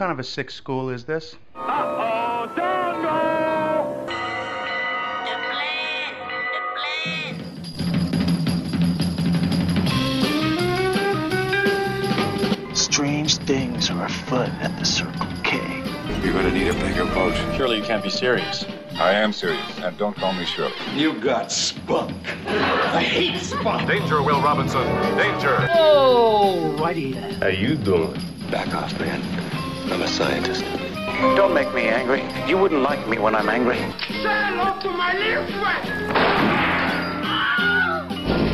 kind of a sick school is this? Uh-oh, Dongo! The plan, the plan. Strange things are afoot at the Circle K. You're gonna need a bigger boat. Surely you can't be serious. I am serious, and don't call me Shirley. You got spunk. I hate spunk. Danger, Will Robinson. Danger. Oh, righty then. How you doing? Back off, man. I'm a scientist. Don't make me angry. You wouldn't like me when I'm angry. Say hello to my little friend.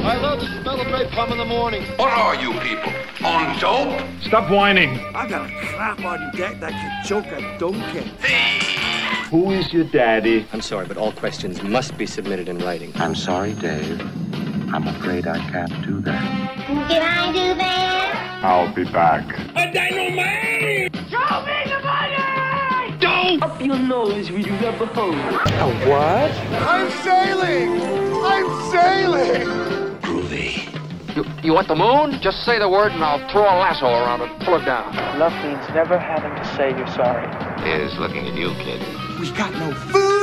I love the smell of napalm in the morning. What are you people? On dope? Stop whining. I got a crap on deck that can choke a donkey. Who is your daddy? I'm sorry, but all questions must be submitted in writing. I'm sorry, Dave. I'm afraid I can't do that. Can I do that? I'll be back. A dynamite! Show me the money! Don't! Up your nose with your rubber hose. A what? I'm sailing! I'm sailing! Groovy. You, you want the moon? Just say the word and I'll throw a lasso around it and pull it down. Love means never having to say you're sorry. Is looking at you, kid. We got no food.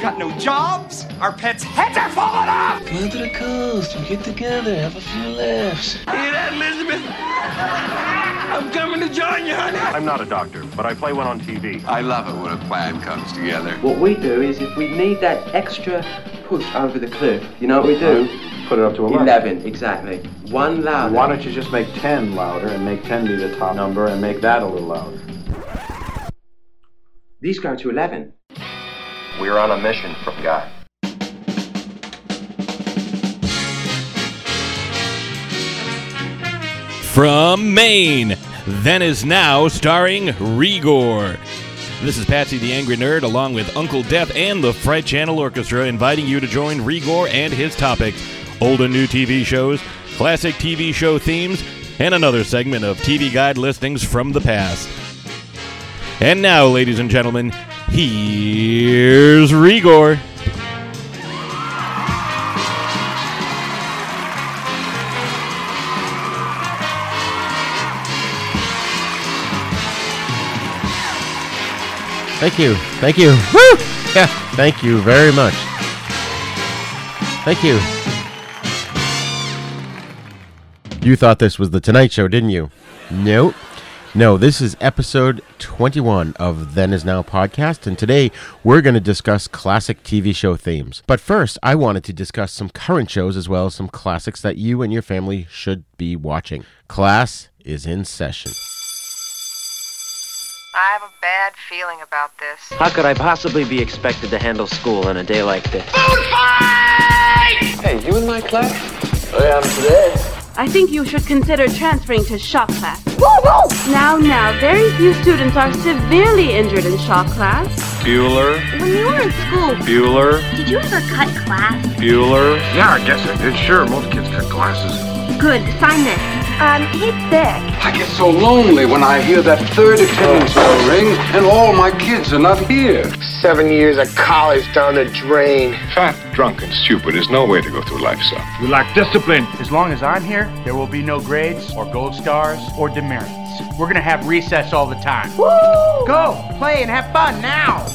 We got no jobs. Our pets' heads are falling off. Come to the coast and get together, have a few laughs. Hear that, Elizabeth? I'm coming to join you, honey. I'm not a doctor, but I play one on TV. I love it when a plan comes together. What we do is if we need that extra push over the cliff, you know what we do? Put it up to 11. 11, exactly. One louder. Why don't you just make 10 louder and make 10 be the top number and make that a little louder? These go to 11. We're on a mission from God. From Maine, Then Is Now, starring Rigor. This is Patsy the Angry Nerd, along with Uncle Death and the Fright Channel Orchestra, inviting you to join Rigor and his topics old and new TV shows, classic TV show themes, and another segment of TV Guide listings from the past. And now, ladies and gentlemen, here's Rigor. Thank you. Thank you. Woo! Yeah, thank you very much. Thank you. You thought this was The Tonight Show, didn't you? Nope. No, this is episode 21 of Then Is Now podcast, and today we're going to discuss classic TV show themes. But first, I wanted to discuss some current shows as well as some classics that you and your family should be watching. Class is in session. I have a bad feeling about this. How could I possibly be expected to handle school on a day like this? Food fight! Hey, you in my class? Oh, I am today. I think you should consider transferring to shop class. Now, now, very few students are severely injured in shop class. Bueller. When you were in school, Bueller. Did you ever cut class? Bueller. Yeah, I guess I did. Sure, most kids cut classes. good, sign this. Um, hey, Beck. I get so lonely when I hear that third attendance bell ring and all my kids are not here. Seven years of college down the drain. Fat, drunk, and stupid is no way to go through life, son. You lack discipline. As long as I'm here, there will be no grades or gold stars or demerits. We're gonna have recess all the time. Woo! Go, play, and have fun now!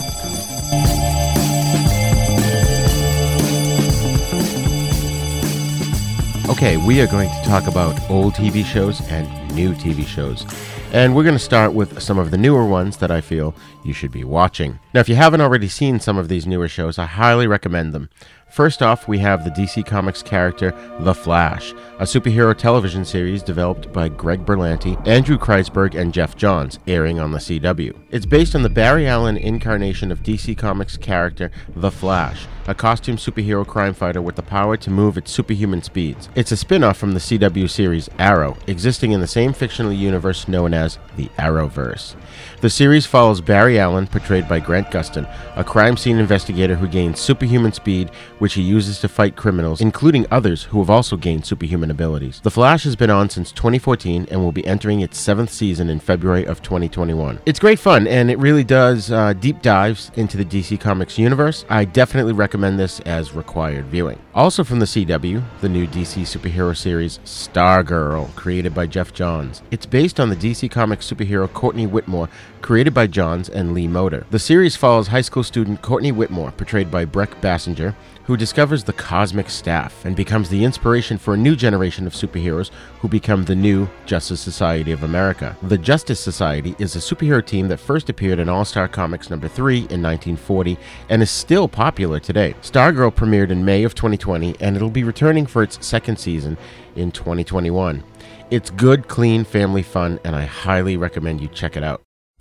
Okay, we are going to talk about old TV shows and new TV shows. And we're going to start with some of the newer ones that I feel you should be watching. Now, if you haven't already seen some of these newer shows, I highly recommend them. First off, we have the DC Comics character The Flash, a superhero television series developed by Greg Berlanti, Andrew Kreisberg, and Geoff Johns, airing on the CW. It's based on the Barry Allen incarnation of DC Comics character The Flash, a costume superhero crime fighter with the power to move at superhuman speeds. It's a spin off from the CW series Arrow, existing in the same fictional universe known as the Arrowverse. The series follows Barry Allen, portrayed by Grant Gustin, a crime scene investigator who gains superhuman speed, which he uses to fight criminals, including others who have also gained superhuman abilities. The Flash has been on since 2014 and will be entering its seventh season in February of 2021. It's great fun, and it really does uh, deep dives into the DC Comics universe. I definitely recommend this as required viewing. Also from the CW, the new DC superhero series Stargirl, created by Geoff Johns. It's based on the DC Comics superhero Courtney Whitmore, created by Johns and Lee Moder. The series follows high school student Courtney Whitmore, portrayed by Brec Bassinger, who discovers the cosmic staff and becomes the inspiration for a new generation of superheroes who become the new Justice Society of America. The Justice Society is a superhero team that first appeared in All Star Comics number 3 in 1940 and is still popular today. Stargirl premiered in May of 2020 and it'll be returning for its second season in 2021. It's good, clean family fun, and I highly recommend you check it out.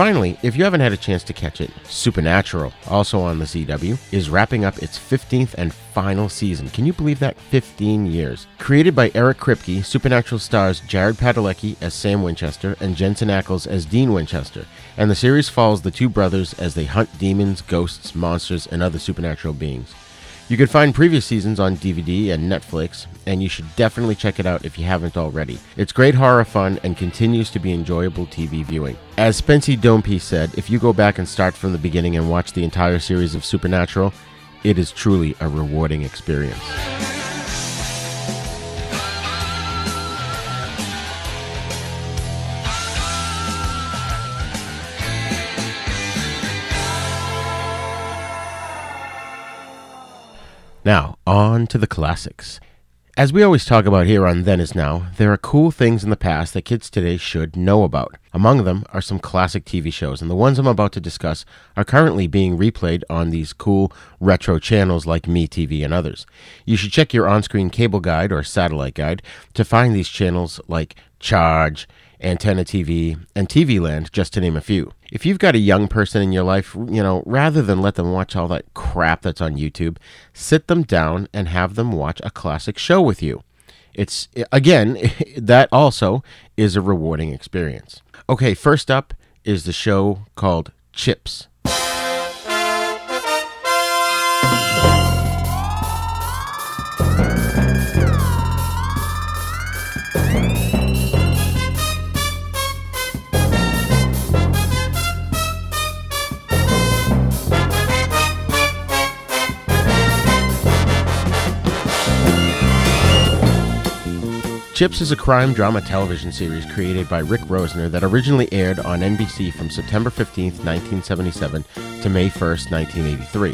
Finally, if you haven't had a chance to catch it, Supernatural, also on the CW, is wrapping up its 15th and final season. Can you believe that? 15 years. Created by Eric Kripke, Supernatural stars Jared Padalecki as Sam Winchester and Jensen Ackles as Dean Winchester, and the series follows the two brothers as they hunt demons, ghosts, monsters, and other supernatural beings. You can find previous seasons on DVD and Netflix, and you should definitely check it out if you haven't already. It's great horror fun and continues to be enjoyable TV viewing. As Spency Dompe said, if you go back and start from the beginning and watch the entire series of Supernatural, it is truly a rewarding experience. Now, on to the classics. As we always talk about here on Then Is Now, there are cool things in the past that kids today should know about. Among them are some classic TV shows, and the ones I'm about to discuss are currently being replayed on these cool retro channels like MeTV and others. You should check your on screen cable guide or satellite guide to find these channels like Charge, Antenna TV, and TV Land, just to name a few. If you've got a young person in your life, you know, rather than let them watch all that crap that's on YouTube, sit them down and have them watch a classic show with you. It's, again, that also is a rewarding experience. Okay, first up is the show called Chips. Chips is a crime drama television series created by Rick Rosner that originally aired on NBC from September 15, 1977 to May 1, 1983.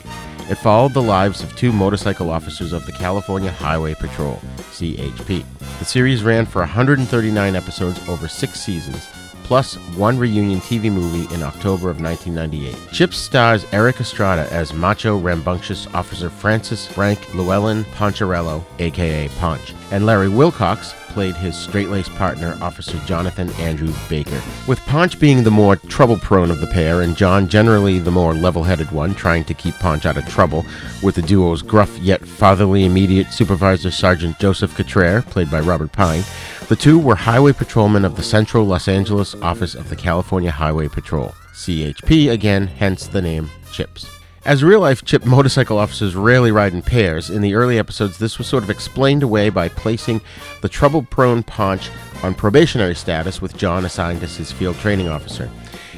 It followed the lives of two motorcycle officers of the California Highway Patrol, CHP. The series ran for 139 episodes over six seasons, plus one reunion TV movie in October of 1998. Chips stars Erik Estrada as macho, rambunctious Officer Francis Frank Llewellyn Poncherello, aka Ponch, and Larry Wilcox played his straight-laced partner, Officer Jonathan Andrew Baker. With Ponch being the more trouble-prone of the pair, and John generally the more level-headed one, trying to keep Ponch out of trouble, with the duo's gruff yet fatherly immediate supervisor Sergeant Joseph Getraer, played by Robert Pine, the two were highway patrolmen of the Central Los Angeles office of the California Highway Patrol. CHP again, hence the name Chips. As real life chip motorcycle officers rarely ride in pairs, in the early episodes this was sort of explained away by placing the trouble prone Ponch on probationary status with John assigned as his field training officer.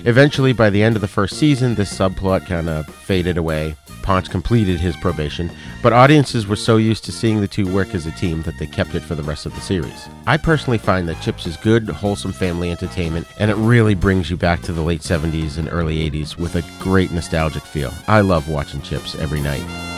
Eventually, by the end of the first season, this subplot kind of faded away. Ponch completed his probation, but audiences were so used to seeing the two work as a team that they kept it for the rest of the series. I personally find that Chips is good, wholesome family entertainment, and it really brings you back to the late 70s and early 80s with a great nostalgic feel. I love watching Chips every night.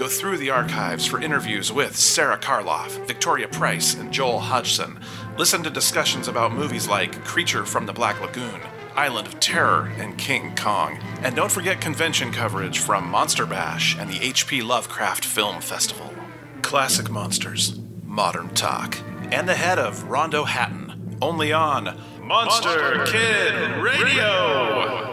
Go through the archives for interviews with Sara Karloff, Victoria Price, and Joel Hodgson. Listen to discussions about movies like Creature from the Black Lagoon, Island of Terror, and King Kong. And don't forget convention coverage from Monster Bash and the H.P. Lovecraft Film Festival. Classic monsters, modern talk, and the head of Rondo Hatton, only on Monster, Kid Radio.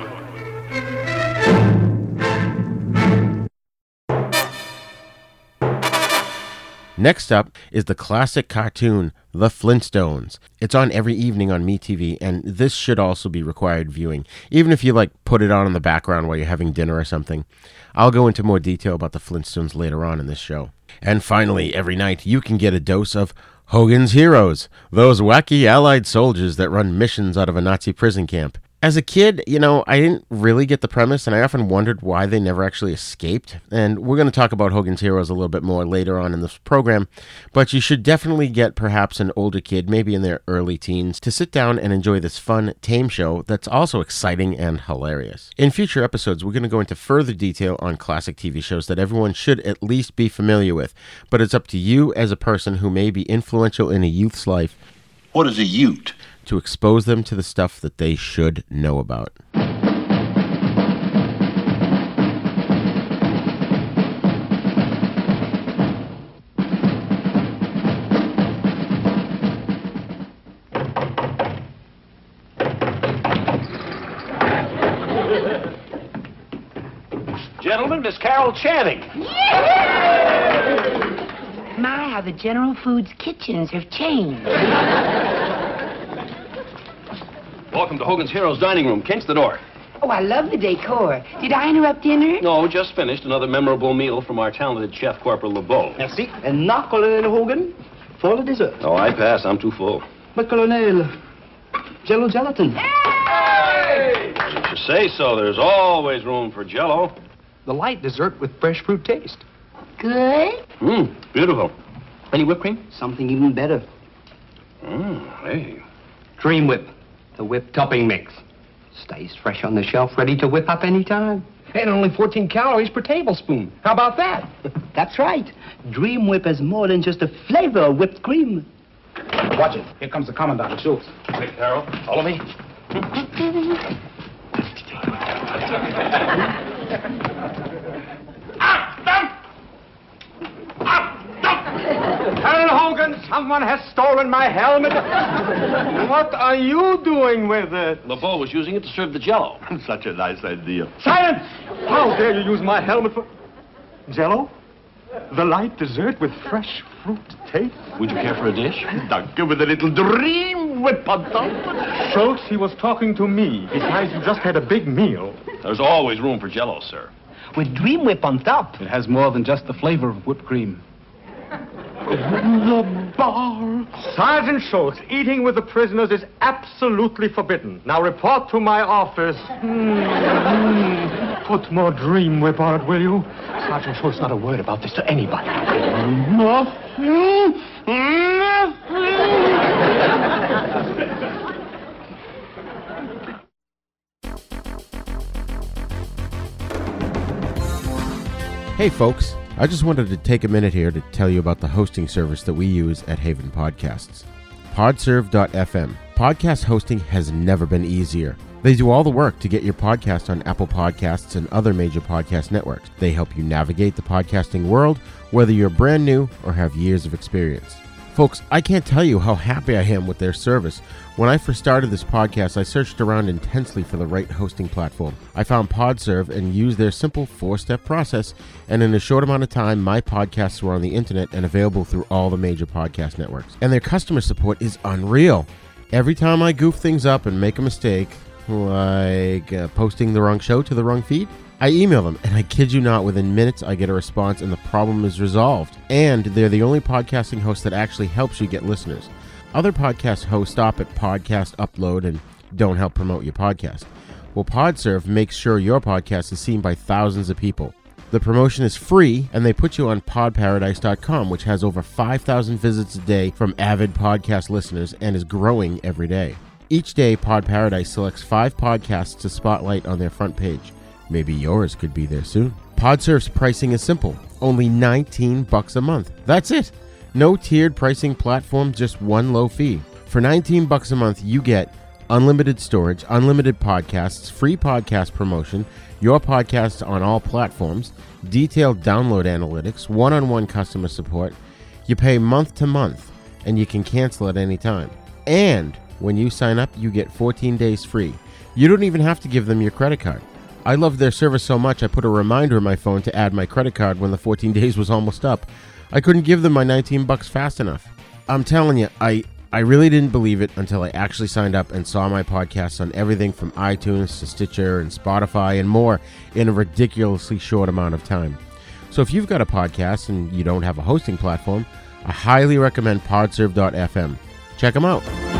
Next up is the classic cartoon, The Flintstones. It's on every evening on MeTV, and this should also be required viewing, even if you like put it on in the background while you're having dinner or something. I'll go into more detail about the Flintstones later on in this show. And finally, every night you can get a dose of Hogan's Heroes, those wacky Allied soldiers that run missions out of a Nazi prison camp. As a kid, you know, I didn't really get the premise, and I often wondered why they never actually escaped. And we're going to talk about Hogan's Heroes a little bit more later on in this program, but you should definitely get perhaps an older kid, maybe in their early teens, to sit down and enjoy this fun, tame show that's also exciting and hilarious. In future episodes, we're going to go into further detail on classic TV shows that everyone should at least be familiar with, but it's up to you as a person who may be influential in a youth's life. What is a ute? To expose them to the stuff that they should know about. Gentlemen, Miss Carol Channing. My, how the General Foods kitchens have changed. Welcome to Hogan's Heroes Dining Room. Kent's the door. Oh, I love the decor. Did I interrupt dinner? No, just finished. Another memorable meal from our talented chef, Corporal LeBeau. Merci. And now, Colonel Hogan, for the dessert. Oh, I pass. I'm too full. But, Colonel, jello gelatin. Hey! If you say so, there's always room for jello. The light dessert with fresh fruit taste. Good. Mmm, beautiful. Any whipped cream? Something even better. Mmm, hey. Cream whip. The whipped topping mix. Stays fresh on the shelf, ready to whip up any time. And only 14 calories per tablespoon. How about that? That's right. Dream Whip has more than just a flavor of whipped cream. Watch it. Here comes the Commandant, Schultz. Wait, Carol. Follow me. Ah, Colonel Hogan, someone has stolen my helmet. what are you doing with it? LeBeau was using it to serve the jello. Such a nice idea. Silence! How dare you use my helmet for... Jello? The light dessert with fresh fruit taste? Would you care for a dish? Danke, with a little dream whip on top. Schultz, he was talking to me. Besides, you just had a big meal. There's always room for jello, sir. With Dream Whip on top. It has more than just the flavor of whipped cream. The bar. Sergeant Schultz, eating with the prisoners is absolutely forbidden. Now report to my office. Mm. Put more dream whip on it, will you? Sergeant Schultz, not a word about this to anybody. Hey, folks. I just wanted to take a minute here to tell you about the hosting service that we use at Haven Podcasts. Podserve.fm. Podcast hosting has never been easier. They do all the work to get your podcast on Apple Podcasts and other major podcast networks. They help you navigate the podcasting world, whether you're brand new or have years of experience. Folks, I can't tell you how happy I am with their service. When I first started this podcast, I searched around intensely for the right hosting platform. I found Podserve and used their simple four step process, and in a short amount of time, my podcasts were on the internet and available through all the major podcast networks. And their customer support is unreal. Every time I goof things up and make a mistake, like uh, posting the wrong show to the wrong feed, I email them, and I kid you not, within minutes I get a response and the problem is resolved. And they're the only podcasting host that actually helps you get listeners. Other podcast hosts stop at podcast upload and don't help promote your podcast. Well, PodServe makes sure your podcast is seen by thousands of people. The promotion is free, and they put you on podparadise.com, which has over 5,000 visits a day from avid podcast listeners and is growing every day. Each day, Pod Paradise selects five podcasts to spotlight on their front page. Maybe yours could be there soon. PodServe's pricing is simple only 19 bucks a month. That's it. No tiered pricing platform, just one low fee. For 19 bucks a month, you get unlimited storage, unlimited podcasts, free podcast promotion, your podcast on all platforms, detailed download analytics, one on one customer support. You pay month to month, and you can cancel at any time. And when you sign up, you get 14 days free. You don't even have to give them your credit card. I loved their service so much, I put a reminder in my phone to add my credit card when the 14 days was almost up. I couldn't give them my 19 bucks fast enough. I'm telling you, I I really didn't believe it until I actually signed up and saw my podcasts on everything from iTunes to Stitcher and Spotify and more in a ridiculously short amount of time. So if you've got a podcast and you don't have a hosting platform, I highly recommend podserve.fm. Check them out.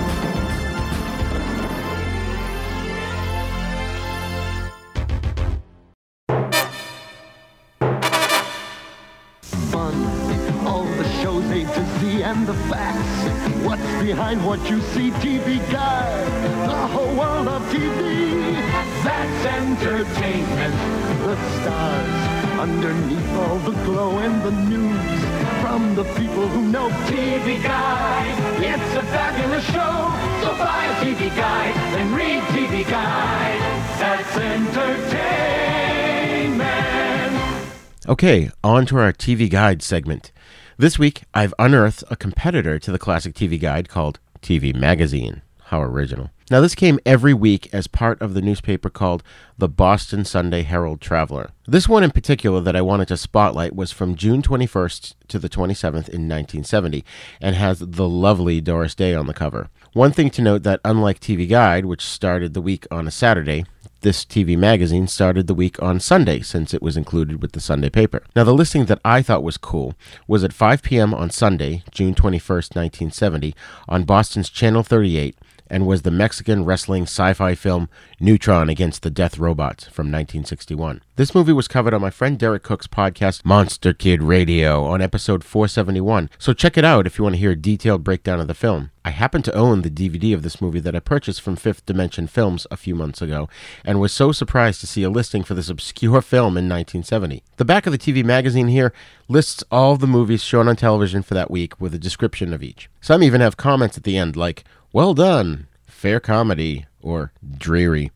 Okay, on to our TV Guide segment. This week, I've unearthed a competitor to the classic TV Guide called TV Magazine. How original. Now, this came every week as part of the newspaper called the Boston Sunday Herald Traveler. This one in particular that I wanted to spotlight was from June 21st to the 27th in 1970 and has the lovely Doris Day on the cover. One thing to note that unlike TV Guide, which started the week on a Saturday, this TV magazine started the week on Sunday since it was included with the Sunday paper. Now, the listing that I thought was cool was at 5 p.m. on Sunday, June 21st, 1970, on Boston's Channel 38 and was the Mexican wrestling sci fi film Neutron Against the Death Robots from 1961. This movie was covered on my friend Derek Koch's podcast Monster Kid Radio on episode 471, so check it out if you want to hear a detailed breakdown of the film. I happen to own the DVD of this movie that I purchased from Fifth Dimension Films a few months ago, and was so surprised to see a listing for this obscure film in 1970. The back of the TV magazine here lists all the movies shown on television for that week with a description of each. Some even have comments at the end like, well done, fair comedy, or dreary.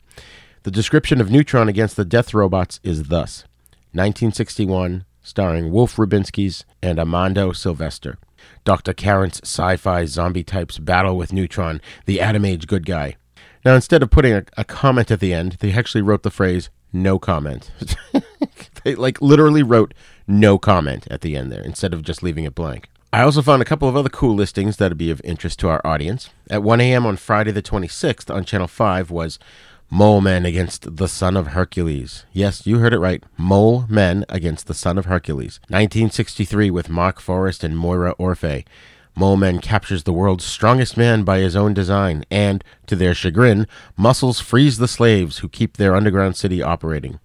The description of Neutron against the Death Robots is thus 1961, starring Wolf Ruvinskis and Armando Silvestre. Dr. Karen's sci fi zombie types battle with Neutron, the Atom Age good guy. Now, instead of putting a, a comment at the end, they actually wrote the phrase, no comment. they like literally wrote no comment at the end there instead of just leaving it blank. I also found a couple of other cool listings that'd be of interest to our audience. At 1 a.m. on Friday the 26th on Channel 5 was Mole Men against the Son of Hercules. Yes, you heard it right. Mole Men against the Son of Hercules. 1963 with Mark Forest and Moira Orfei. Mole Men captures the world's strongest man by his own design, and, to their chagrin, Muscles frees the slaves who keep their underground city operating.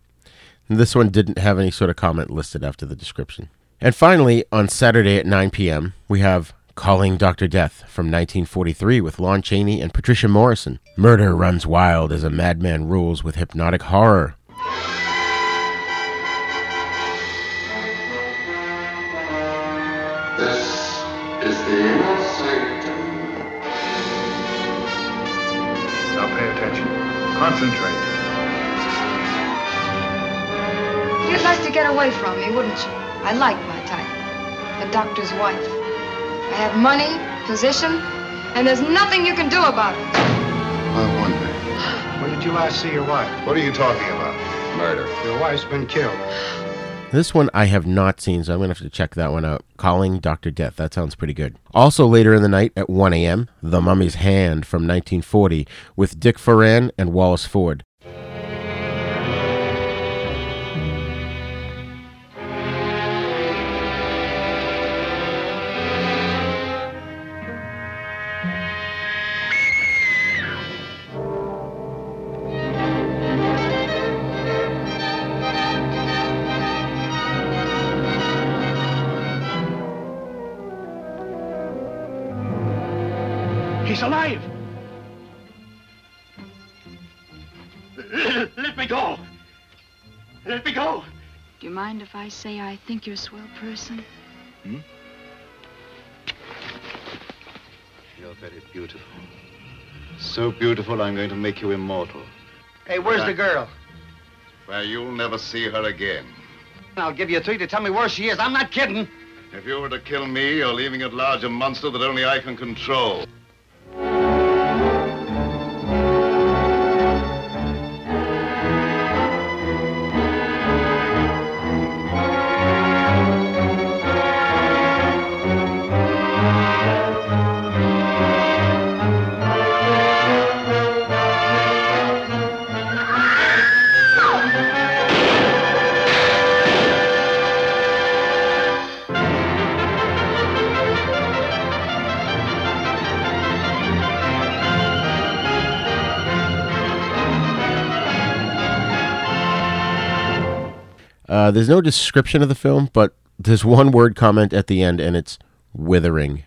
This one didn't have any sort of comment listed after the description. And finally, on Saturday at 9 p.m., we have Calling Dr. Death from 1943 with Lon Chaney and Patricia Morison. Murder runs wild as a madman rules with hypnotic horror. This is the inner sanctum. Now pay attention. Concentrate. You'd like to get away from me, wouldn't you? I like my type. A doctor's wife. I have money, position, and there's nothing you can do about it. I wonder. When did you last see your wife? What are you talking about? Murder. Your wife's been killed. This one I have not seen, so I'm going to have to check that one out. Calling Dr. Death. That sounds pretty good. Also, later in the night at 1 a.m., The Mummy's Hand from 1940 with Dick Foran and Wallace Ford. Mind if I say I think you're a swell person? Hmm? You're very beautiful. So beautiful, I'm going to make you immortal. Hey, where's the girl? Well, you'll never see her again. I'll give you three to tell me where she is. I'm not kidding. If you were to kill me, you're leaving at large a monster that only I can control. There's no description of the film, but there's one word comment at the end, and it's withering.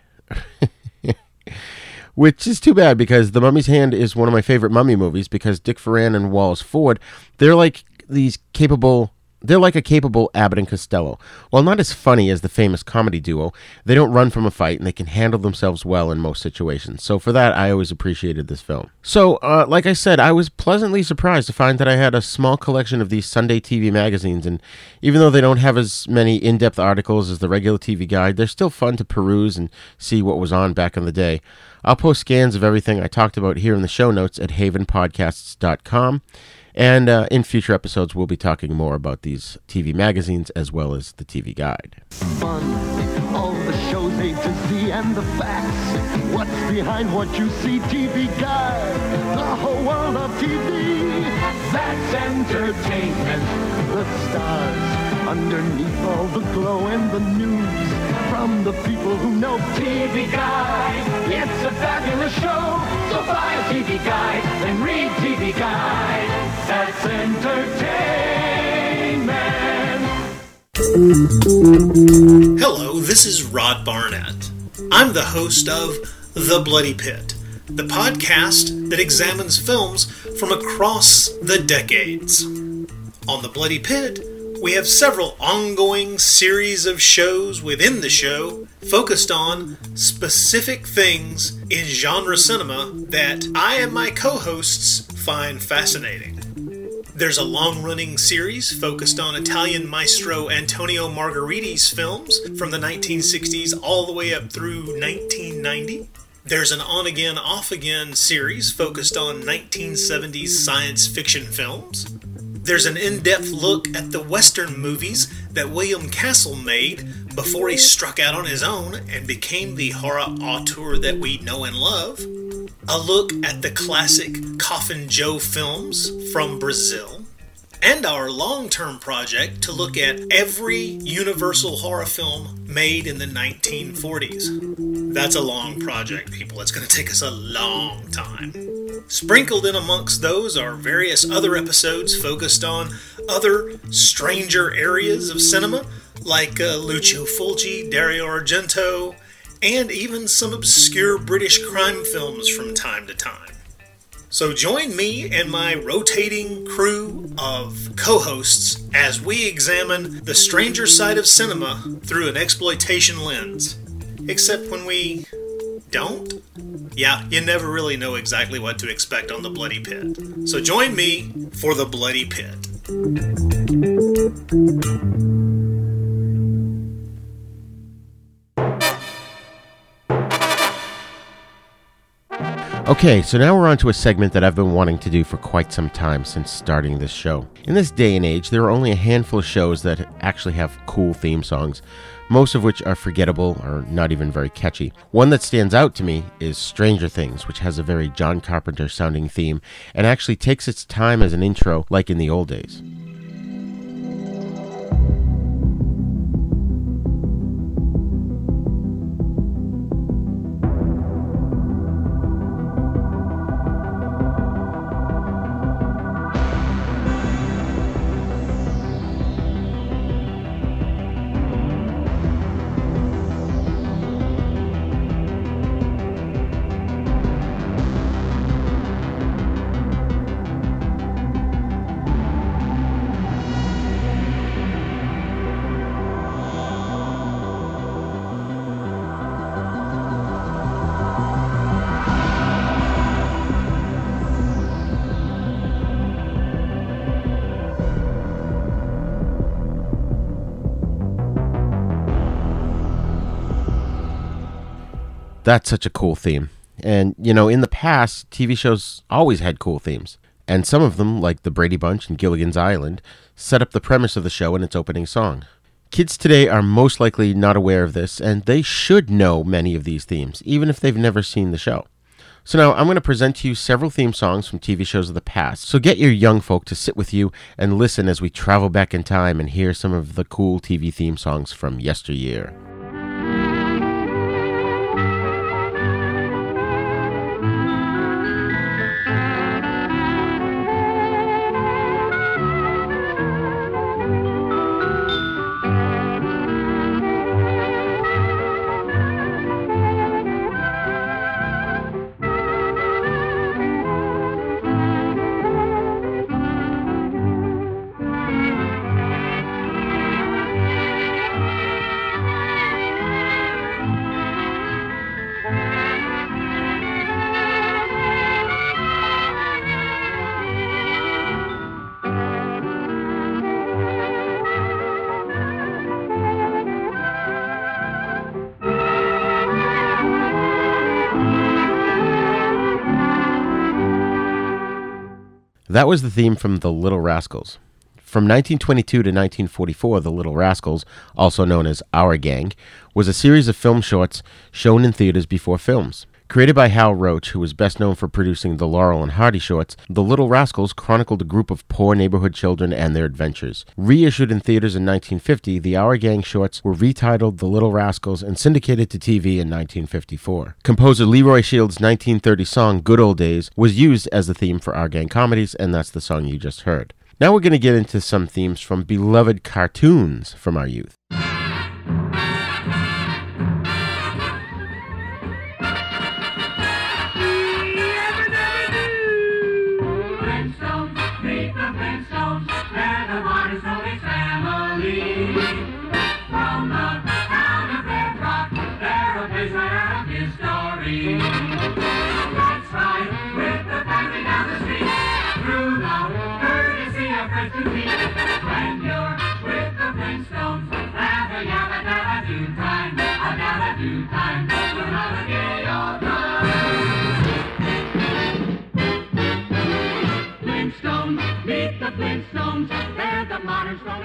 Which is too bad because The Mummy's Hand is one of my favorite mummy movies because Dick Foran and Wallace Ford, they're like these capable. They're like a capable Abbott and Costello. While not as funny as the famous comedy duo, they don't run from a fight and they can handle themselves well in most situations. So for that, I always appreciated this film. So, uh, like I said, I was pleasantly surprised to find that I had a small collection of these Sunday TV magazines, and even though they don't have as many in-depth articles as the regular TV guide, they're still fun to peruse and see what was on back in the day. I'll post scans of everything I talked about here in the show notes at havenpodcasts.com. And uh, in future episodes, we'll be talking more about these TV magazines as well as the TV guide. Fun, all the shows A to Z and the facts. What's behind what you see? TV Guide, the whole world of TV. That's entertainment. The stars underneath all the glow and the news from the people who know TV Guide. It's a fabulous show, so buy a TV Guide and read TV Guide. That's entertainment. Hello, this is Rod Barnett. I'm the host of The Bloody Pit, the podcast that examines films from across the decades. On The Bloody Pit, we have several ongoing series of shows within the show focused on specific things in genre cinema that I and my co hosts find fascinating. There's a long running series focused on Italian maestro Antonio Margheriti's films from the 1960s all the way up through 1990. There's an on again, off again series focused on 1970s science fiction films. There's an in depth look at the Western movies that William Castle made before he struck out on his own and became the horror auteur that we know and love. A look at the classic Coffin Joe films from Brazil. And our long term project to look at every Universal horror film made in the 1940s. That's a long project, people. It's going to take us a long time. Sprinkled in amongst those are various other episodes focused on other stranger areas of cinema, like uh, Lucio Fulci, Dario Argento, and even some obscure British crime films from time to time. So join me and my rotating crew of co hosts as we examine the stranger side of cinema through an exploitation lens. Except when we don't? Yeah, you never really know exactly what to expect on the Bloody Pit. So join me for the Bloody Pit. Okay, so now we're on to a segment that I've been wanting to do for quite some time since starting this show. In this day and age, there are only a handful of shows that actually have cool theme songs, most of which are forgettable or not even very catchy. One that stands out to me is Stranger Things, which has a very John Carpenter sounding theme and actually takes its time as an intro like in the old days. That's such a cool theme. And, you know, in the past, TV shows always had cool themes. And some of them, like The Brady Bunch and Gilligan's Island, set up the premise of the show in its opening song. Kids today are most likely not aware of this, and they should know many of these themes, even if they've never seen the show. So now I'm going to present to you several theme songs from TV shows of the past. So get your young folk to sit with you and listen as we travel back in time and hear some of the cool TV theme songs from yesteryear. That was the theme from The Little Rascals. From 1922 to 1944, The Little Rascals, also known as Our Gang, was a series of film shorts shown in theaters before films. Created by Hal Roach, who was best known for producing the Laurel and Hardy shorts, The Little Rascals chronicled a group of poor neighborhood children and their adventures. Reissued in theaters in 1950, the Our Gang shorts were retitled The Little Rascals and syndicated to TV in 1954. Composer Leroy Shield's 1930 song Good Old Days was used as the theme for Our Gang comedies, and that's the song you just heard. Now we're going to get into some themes from beloved cartoons from our youth.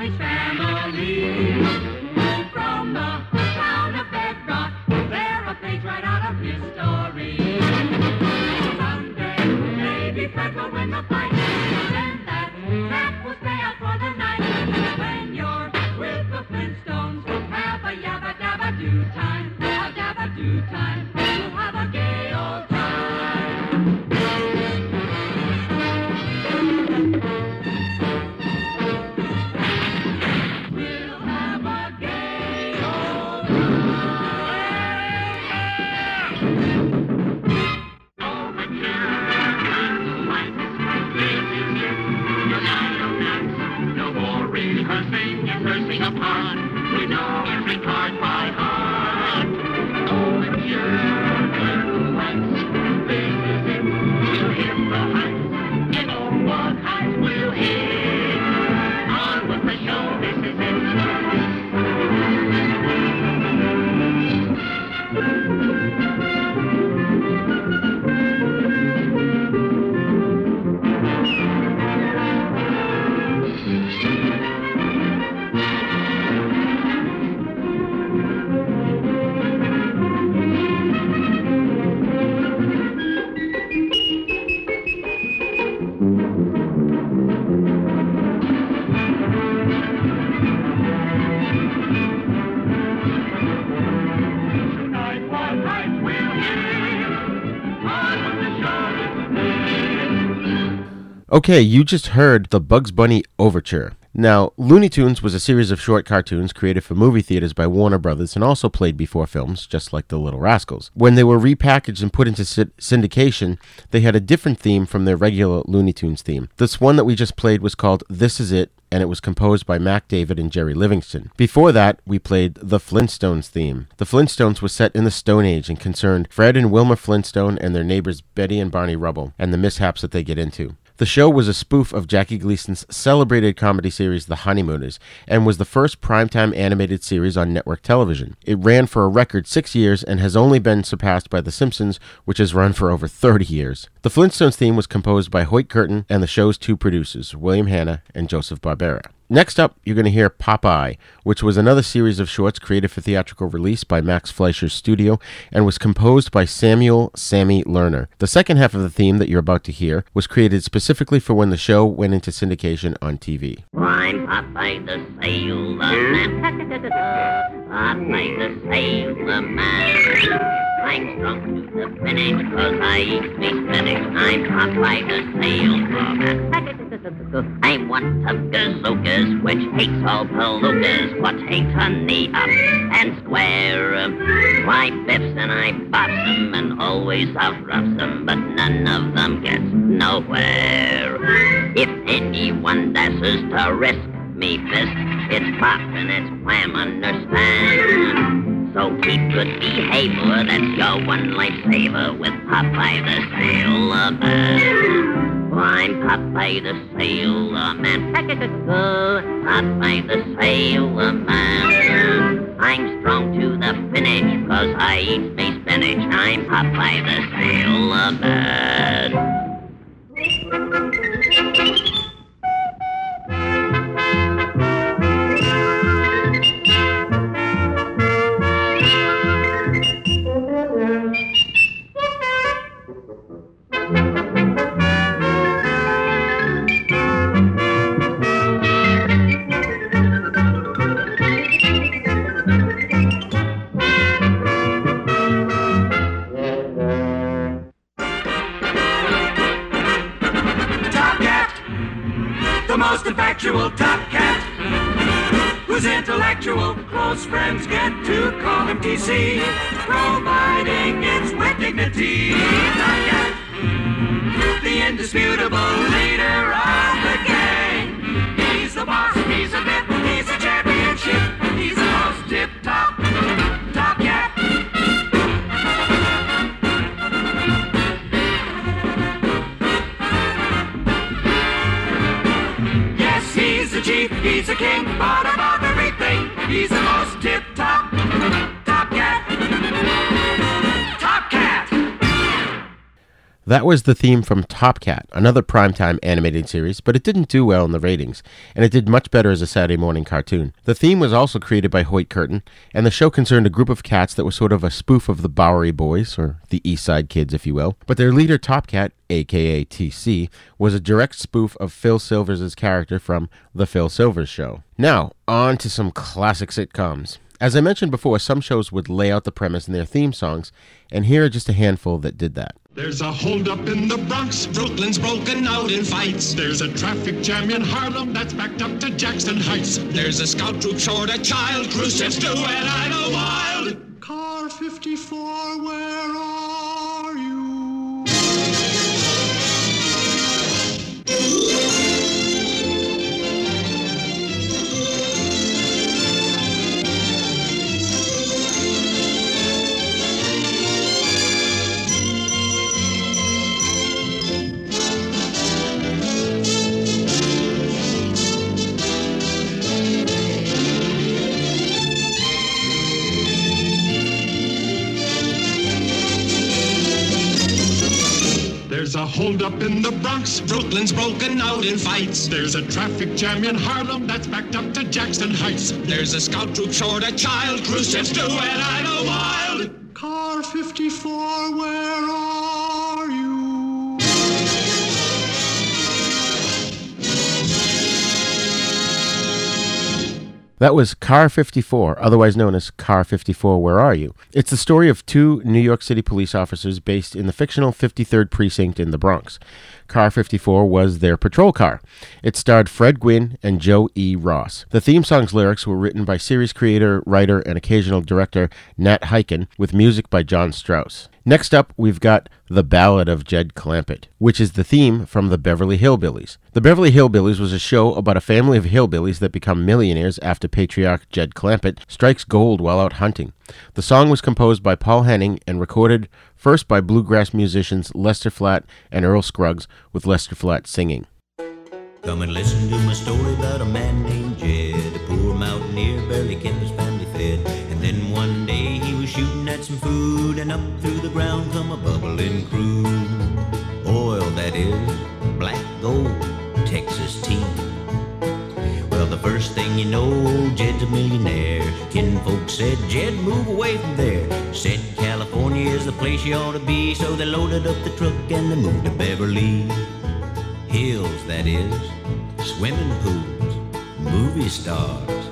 Age family. From the town of Bedrock, they're a page right out of history. Someday, maybe Fred will win the fight, Okay, you just heard the Bugs Bunny Overture. Now, Looney Tunes was a series of short cartoons created for movie theaters by Warner Brothers and also played before films, just like The Little Rascals. When they were repackaged and put into syndication, they had a different theme from their regular Looney Tunes theme. This one that we just played was called This Is It, and it was composed by Mack David and Jerry Livingston. Before that, we played the Flintstones theme. The Flintstones was set in the Stone Age and concerned Fred and Wilma Flintstone and their neighbors Betty and Barney Rubble and the mishaps that they get into. The show was a spoof of Jackie Gleason's celebrated comedy series The Honeymooners and was the first primetime animated series on network television. It ran for a record six years and has only been surpassed by The Simpsons, which has run for over 30 years. The Flintstones theme was composed by Hoyt Curtin and the show's two producers, William Hanna and Joseph Barbera. Next up, you're going to hear Popeye, which was another series of shorts created for theatrical release by Max Fleischer's studio and was composed by Samuel Sammy Lerner. The second half of the theme that you're about to hear was created specifically for when the show went into syndication on TV. I'm I eat me spinach. I'm Popeye the Sailor Man. I'm one gazookas which hates all palookas. What hates honey up and square. Why biffs and I bops 'em and always outroughs 'em, but none of them gets nowhere. If anyone dashes to risk me fist, it's pop and it's wham, understand. So keep good behavior, that's your one lifesaver with Popeye the Sailor. I'm Popeye the Sailor Man. Popeye the Sailor Man. Uh, I'm strong to the finish, cause I eat me spinach. I'm Popeye the Sailor Man. That was the theme from Top Cat, another primetime animated series, but it didn't do well in the ratings, and it did much better as a Saturday morning cartoon. The theme was also created by Hoyt Curtin, and the show concerned a group of cats that was sort of a spoof of the Bowery Boys, or the East Side Kids, if you will. But their leader, Top Cat, aka TC, was a direct spoof of Phil Silvers' character from The Phil Silvers Show. Now, on to some classic sitcoms. As I mentioned before, some shows would lay out the premise in their theme songs, and here are just a handful that did that. There's a holdup in the Bronx. Brooklyn's broken out in fights. There's a traffic jam in Harlem that's backed up to Jackson Heights. There's a scout troop short a child. Cruise ships do and I know wild. Car 54, where are you? Brooklyn's broken out in fights. There's a traffic jam in Harlem that's backed up to Jackson Heights. There's a scout troop short a child. Cruise ships do and I know wild. Car 54, where That was Car 54, otherwise known as Car 54 Where Are You? It's the story of two New York City police officers based in the fictional 53rd Precinct in the Bronx. Car 54 was their patrol car. It starred Fred Gwynne and Joe E. Ross. The theme song's lyrics were written by series creator, writer, and occasional director Nat Hiken, with music by John Strauss. Next up, we've got The Ballad of Jed Clampett, which is the theme from the Beverly Hillbillies. The Beverly Hillbillies was a show about a family of hillbillies that become millionaires after patriarch Jed Clampett strikes gold while out hunting. The song was composed by Paul Henning and recorded First by bluegrass musicians Lester Flatt and Earl Scruggs, with Lester Flatt singing. Come and listen to my story about a man named Jed, a poor mountaineer, barely kept his up through the ground come a bubbling crude. Oil, that is, black gold, Texas tea. Well, the first thing you know, Jed's a millionaire. Kinfolk said, Jed, move away from there. Said California is the place you ought to be, so they loaded up the truck and they moved to Beverly Hills, that is, swimming pools, movie stars.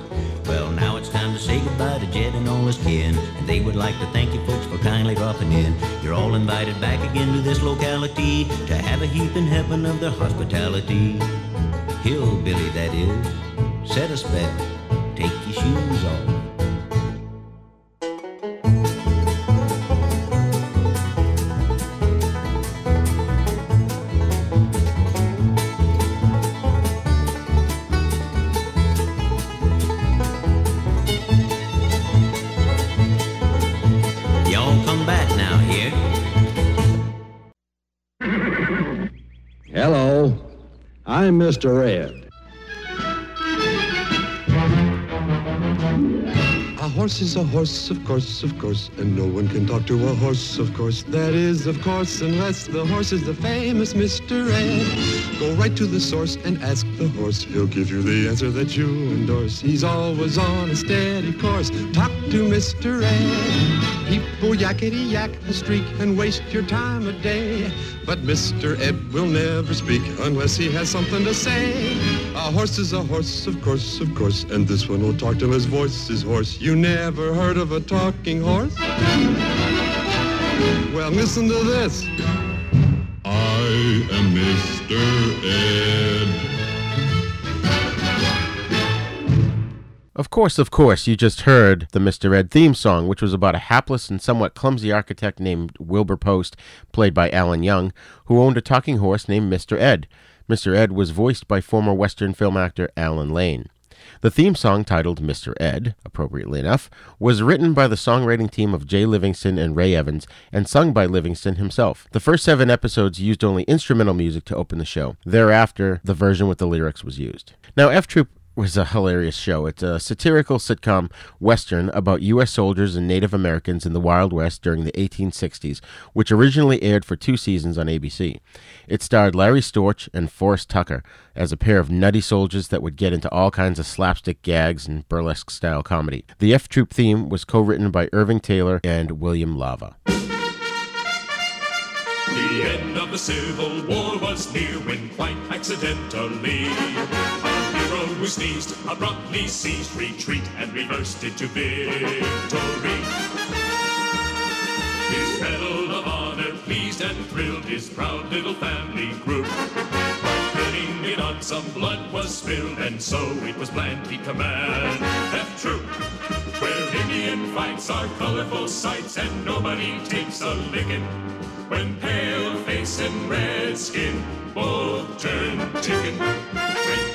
Well, now it's time to say goodbye to Jed and all his kin, and they would like to thank you folks for kindly dropping in. You're all invited back again to this locality to have a heap in heaven of their hospitality. Hillbilly, that is, set a spell, take your shoes off. I'm Mr. Red. A horse is a horse, of course, of course, and no one can talk to a horse, of course. That is, of course, unless the horse is the famous Mr. Ed. Go right to the source and ask the horse. He'll give you the answer that you endorse. He's always on a steady course. Talk to Mr. Ed. People yakety yak a streak and waste your time a day. But Mr. Ed will never speak unless he has something to say. A horse is a horse, of course, of course, and this one will talk till his voice is hoarse. You never heard of a talking horse? Well, listen to this. I am Mr. Ed. Of course, of course, you just heard the Mr. Ed theme song, which was about a hapless and somewhat clumsy architect named Wilbur Post, played by Alan Young, who owned a talking horse named Mr. Ed. Mr. Ed was voiced by former Western film actor Allan Lane. The theme song, titled Mr. Ed, appropriately enough, was written by the songwriting team of Jay Livingston and Ray Evans and sung by Livingston himself. The first seven episodes used only instrumental music to open the show. Thereafter, the version with the lyrics was used. Now, F Troop was a hilarious show. It's a satirical sitcom western about U.S. soldiers and Native Americans in the Wild West during the 1860s, which originally aired for two seasons on ABC. It starred Larry Storch and Forrest Tucker as a pair of nutty soldiers that would get into all kinds of slapstick gags and burlesque style comedy. The F Troop theme was co written by Irving Taylor and William Lava. The end of the Civil War was near when quite accidentally who sneezed abruptly ceased retreat and reversed it to victory. His medal of honor pleased and thrilled his proud little family group. Pinning it on some blood was spilled, and so it was planned he'd command F Troop, where Indian fights are colorful sights and nobody takes a licking. When pale face and red skin both turn chicken.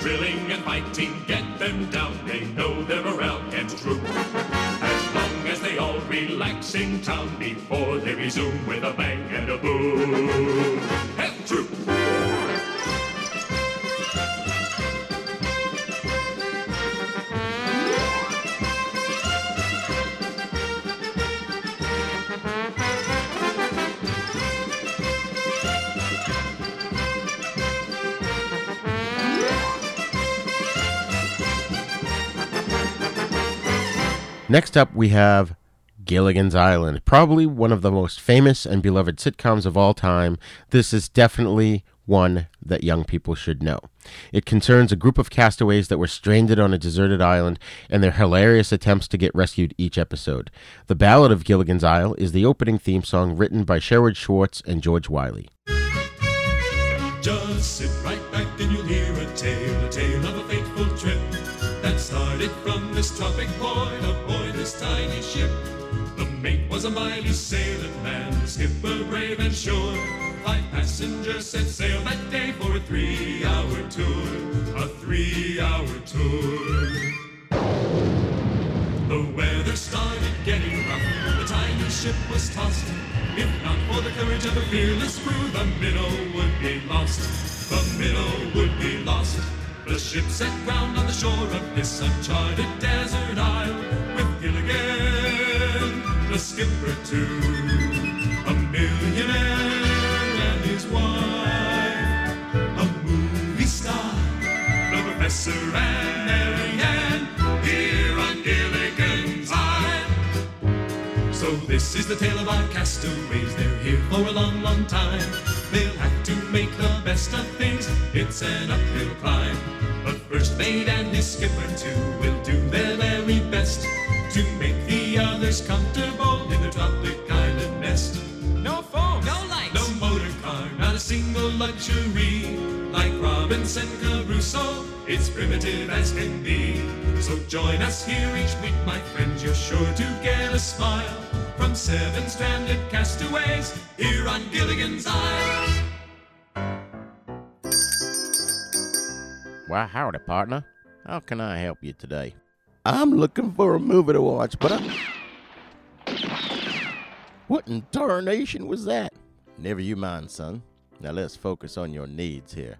Drilling and fighting get them down, they know their morale can't droop. As long as they all relax in town before they resume with a bang and a boom. F Troop! Next up, we have Gilligan's Island, probably one of the most famous and beloved sitcoms of all time. This is definitely one that young people should know. It concerns a group of castaways that were stranded on a deserted island and their hilarious attempts to get rescued each episode. The Ballad of Gilligan's Isle is the opening theme song written by Sherwood Schwartz and George Wiley. Just sit right back and you'll hear a tale, a tale of a fateful trip that started from this tropic point aboard this tiny ship. The mate was a mighty sailing man, the skipper brave and sure. Five passengers set sail that day for a three-hour tour, a three-hour tour. The weather started getting rough, the tiny ship was tossed. If not for the courage of a fearless crew, the minnow would be lost. The minnow would be lost. The ship set ground on the shore of this uncharted desert isle with Gilligan, the skipper too, a millionaire and his wife, a movie star, the professor and Mary Ann here on Gilligan's Island. So this is the tale of our castaways. They're here for a long, long time. They'll have to make the best of things. It's an uphill climb. But first mate and his skipper too will do their very best to make the others comfortable in the tropic island nest. No phone, no lights, no motor car, not a single luxury. Like Robinson Crusoe, it's primitive as can be. So join us here each week, my friends. You're sure to get a smile from seven stranded castaways here on Gilligan's Isle. Why, howdy, partner. How can I help you today? I'm looking for a movie to watch, but I. What in tarnation was that? Never you mind, son. Now let's focus on your needs here.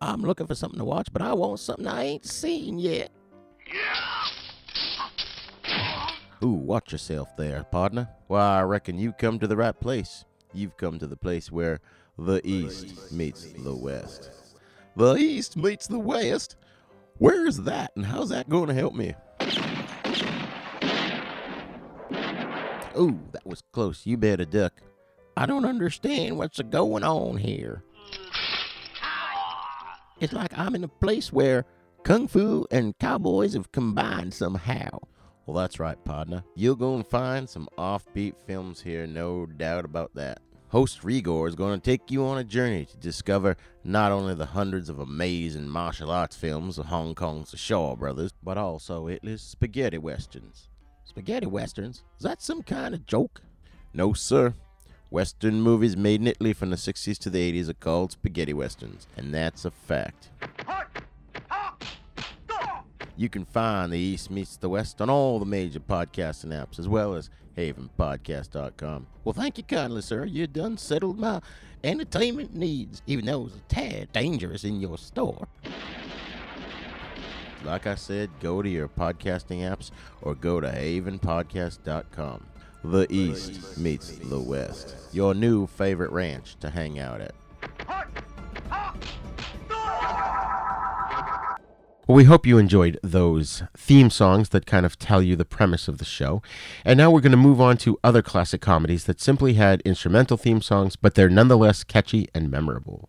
I'm looking for something to watch, but I want something I ain't seen yet. Ooh, watch yourself there, partner. Why, I reckon you come to the right place. You've come to the place where the East meets the West. The East meets the West? Where's that, and how's that going to help me? Ooh, that was close. You better duck. I don't understand what's going on here. It's like I'm in a place where kung fu and cowboys have combined somehow. Well, that's right, partner. You'll go and find some offbeat films here, no doubt about that. Host Rigor is going to take you on a journey to discover not only the hundreds of amazing martial arts films of Hong Kong's Shaw Brothers, but also Italy's spaghetti westerns. Spaghetti westerns? Is that some kind of joke? No, sir. Western movies made in Italy from the 60s to the 80s are called spaghetti westerns, and that's a fact. You can find the East Meets the West on all the major podcasting apps, as well as havenpodcast.com. Well, thank you kindly, sir. You done settled my entertainment needs, even though it's a tad dangerous in your store. Like I said, go to your podcasting apps or go to havenpodcast.com. The East meets the West. Your new favorite ranch to hang out at. Well, we hope you enjoyed those theme songs that kind of tell you the premise of the show. And now we're going to move on to other classic comedies that simply had instrumental theme songs, but they're nonetheless catchy and memorable.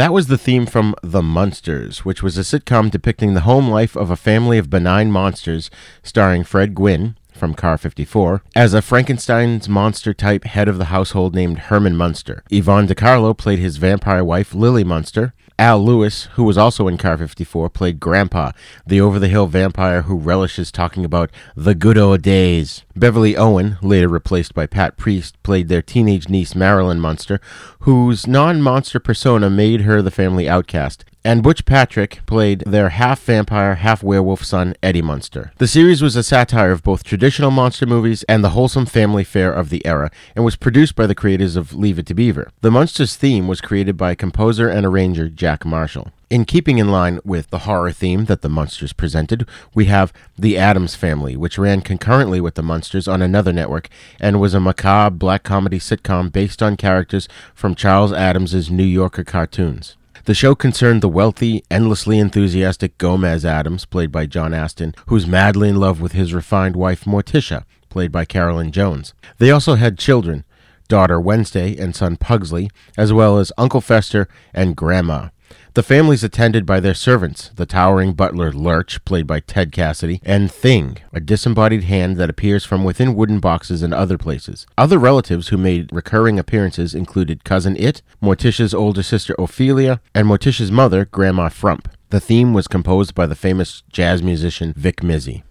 That was the theme from The Munsters, which was a sitcom depicting the home life of a family of benign monsters, starring Fred Gwynne from Car 54 as a Frankenstein's monster type head of the household named Herman Munster. Yvonne De Carlo played his vampire wife, Lily Munster. Al Lewis, who was also in Car 54, played Grandpa, the over the hill vampire who relishes talking about the good old days. Beverly Owen, later replaced by Pat Priest, played their teenage niece Marilyn Munster, whose non monster persona made her the family outcast. And Butch Patrick played their half vampire, half werewolf son, Eddie Munster. The series was a satire of both traditional monster movies and the wholesome family fare of the era, and was produced by the creators of Leave It to Beaver. The Munsters theme was created by composer and arranger Jack Marshall. In keeping in line with the horror theme that the Munsters presented, we have The Addams Family, which ran concurrently with the Munsters on another network and was a macabre black comedy sitcom based on characters from Charles Addams' New Yorker cartoons. The show concerned the wealthy, endlessly enthusiastic Gomez Addams, played by John Astin, who's madly in love with his refined wife Morticia, played by Carolyn Jones. They also had children, daughter Wednesday and son Pugsley, as well as Uncle Fester and Grandma. The family's attended by their servants, the towering butler Lurch, played by Ted Cassidy, and Thing, a disembodied hand that appears from within wooden boxes and other places. Other relatives who made recurring appearances included Cousin It, Morticia's older sister Ophelia, and Morticia's mother, Grandma Frump. The theme was composed by the famous jazz musician Vic Mizzy.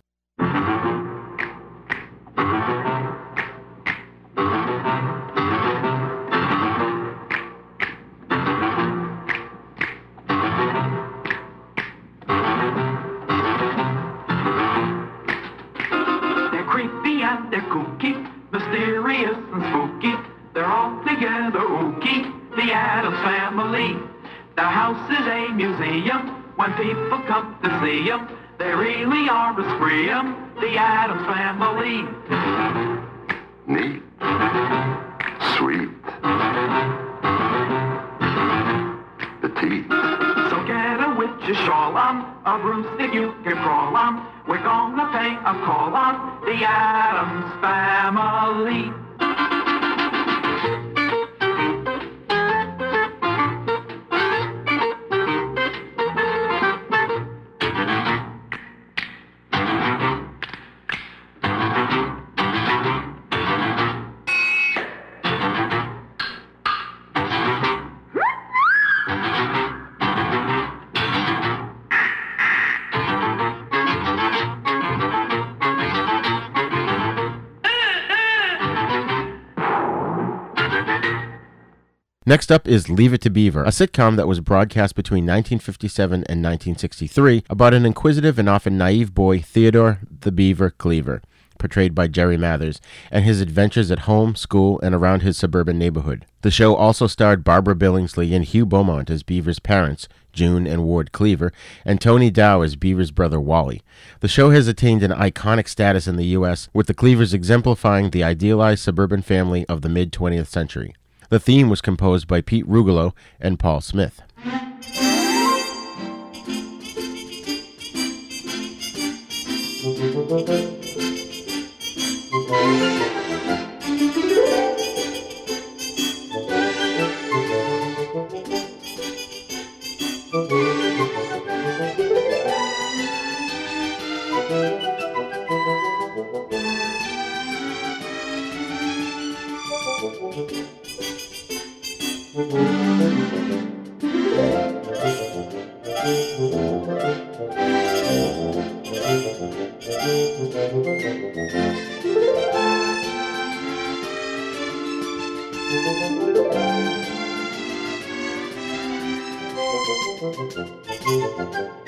Mysterious and spooky. They're all together ooky, the Addams family. The house is a museum when people come to see 'em. They really are a spree 'em, the Addams family. Neat. Sweet. Petite. So get a witch's shawl on, a broomstick you can crawl on. We're gonna pay a call on the Addams family. Next up is Leave It to Beaver, a sitcom that was broadcast between 1957 and 1963 about an inquisitive and often naive boy, Theodore the Beaver Cleaver, portrayed by Jerry Mathers, and his adventures at home, school, and around his suburban neighborhood. The show also starred Barbara Billingsley and Hugh Beaumont as Beaver's parents, June and Ward Cleaver, and Tony Dow as Beaver's brother Wally. The show has attained an iconic status in the U.S., with the Cleavers exemplifying the idealized suburban family of the mid 20th century. The theme was composed by Pete Rugolo and Paul Smith. ハハハハ。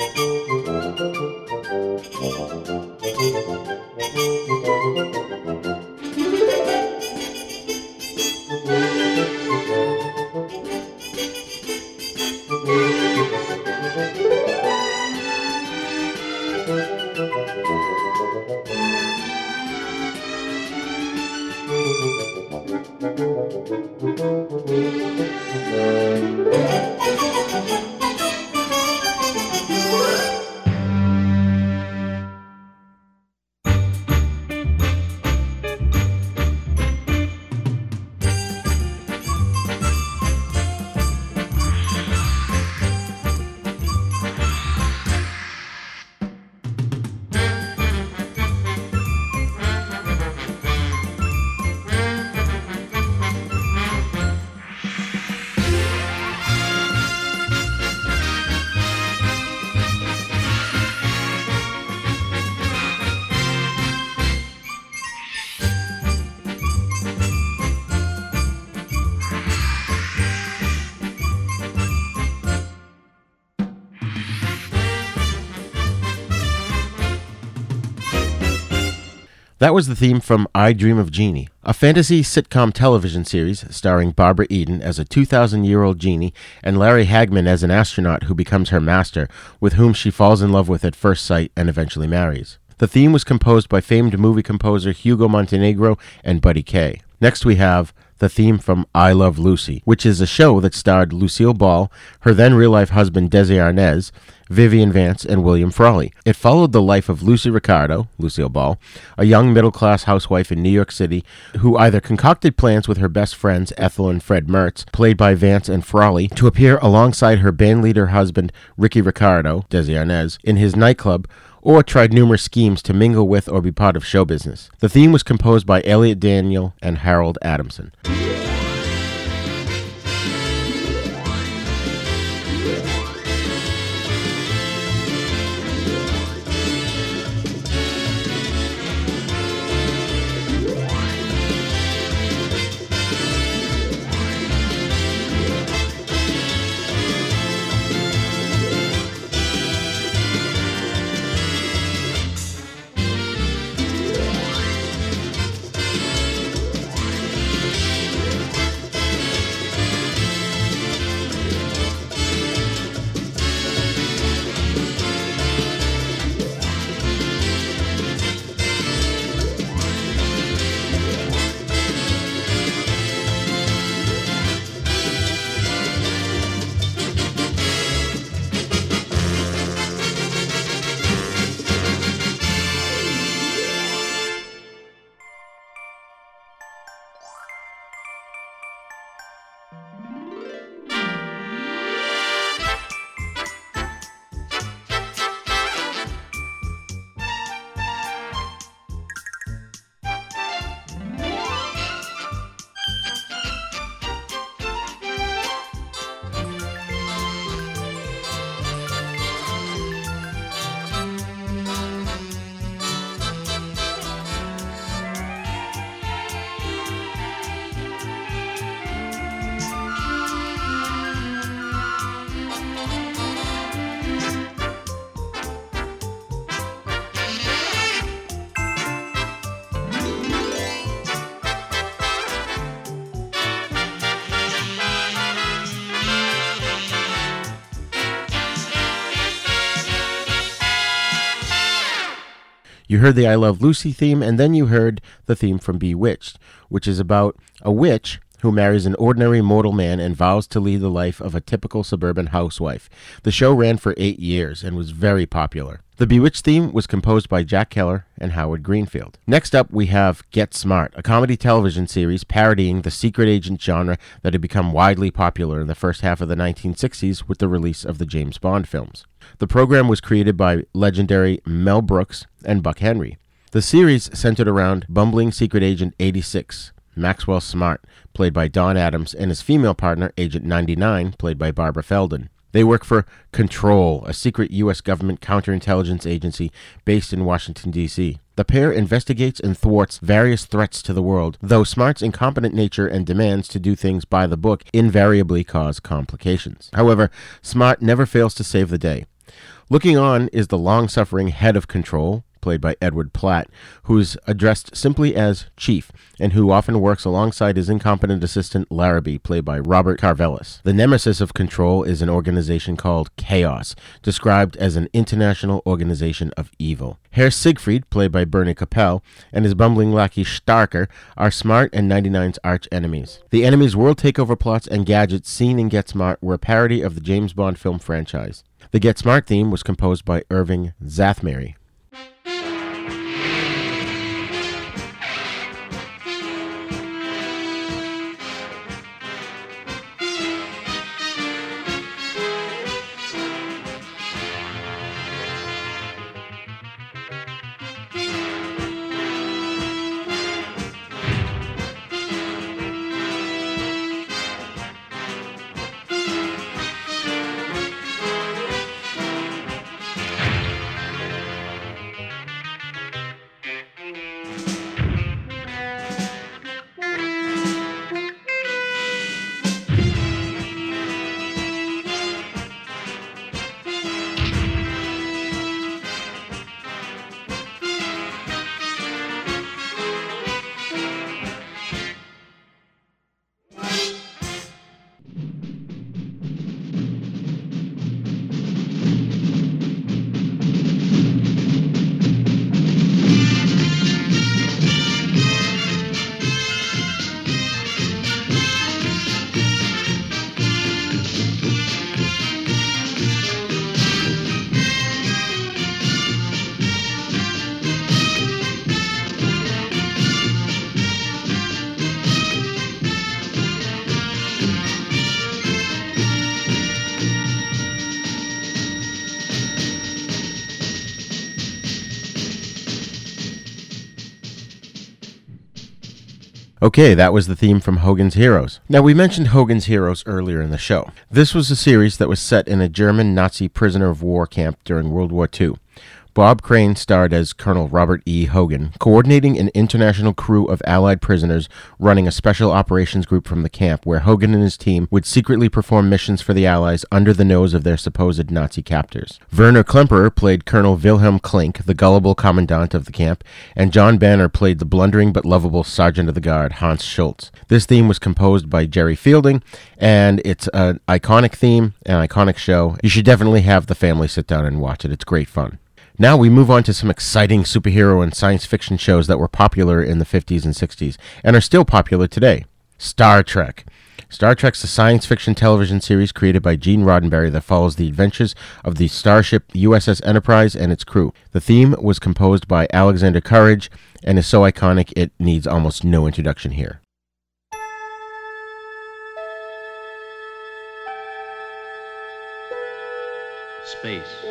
That was the theme from I Dream of Jeannie, a fantasy sitcom television series starring Barbara Eden as a 2,000 year old genie and Larry Hagman as an astronaut who becomes her master, with whom she falls in love with at first sight and eventually marries. The theme was composed by famed movie composer Hugo Montenegro and Buddy Kaye. Next, we have the theme from I Love Lucy, which is a show that starred Lucille Ball, her then real life husband Desi Arnaz, Vivian Vance, and William Frawley. It followed the life of Lucy Ricardo, Lucille Ball, a young middle class housewife in New York City who either concocted plans with her best friends Ethel and Fred Mertz, played by Vance and Frawley, to appear alongside her bandleader husband Ricky Ricardo, Desi Arnaz, in his nightclub or tried numerous schemes to mingle with or be part of show business. The theme was composed by Eliot Daniel and Harold Adamson. You heard the I Love Lucy theme, and then you heard the theme from Bewitched, which is about a witch who marries an ordinary mortal man and vows to lead the life of a typical suburban housewife. The show ran for eight years and was very popular. The Bewitched theme was composed by Jack Keller and Howard Greenfield. Next up, we have Get Smart, a comedy television series parodying the secret agent genre that had become widely popular in the first half of the 1960s with the release of the James Bond films. The program was created by legendary Mel Brooks and Buck Henry. The series centered around bumbling secret agent 86, Maxwell Smart, played by Don Adams, and his female partner, Agent 99, played by Barbara Feldon. They work for Control, a secret U.S. government counterintelligence agency based in Washington, D.C. The pair investigates and thwarts various threats to the world, though Smart's incompetent nature and demands to do things by the book invariably cause complications. However, Smart never fails to save the day. Looking on is the long suffering head of Control, played by Edward Platt, who's addressed simply as Chief, and who often works alongside his incompetent assistant Larrabee, played by Robert Karvelas. The nemesis of Control is an organization called Chaos, described as an international organization of evil. Herr Siegfried, played by Bernie Kopell, and his bumbling lackey Starker are Smart and 99's arch enemies. The enemy's world takeover plots and gadgets seen in Get Smart were a parody of the James Bond film franchise. The Get Smart theme was composed by Irving Szathmary. Okay, that was the theme from Hogan's Heroes. Now, we mentioned Hogan's Heroes earlier in the show. This was a series that was set in a German Nazi prisoner of war camp during World War II. Bob Crane starred as Colonel Robert E. Hogan, coordinating an international crew of Allied prisoners running a special operations group from the camp where Hogan and his team would secretly perform missions for the Allies under the nose of their supposed Nazi captors. Werner Klemperer played Colonel Wilhelm Klink, the gullible commandant of the camp, and John Banner played the blundering but lovable Sergeant of the Guard, Hans Schultz. This theme was composed by Jerry Fielding, and it's an iconic theme, an iconic show. You should definitely have the family sit down and watch it. It's great fun. Now we move on to some exciting superhero and science fiction shows that were popular in the 50s and 60s and are still popular today. Star Trek. Star Trek's a science fiction television series created by Gene Roddenberry that follows the adventures of the starship USS Enterprise and its crew. The theme was composed by Alexander Courage and is so iconic it needs almost no introduction here. Space,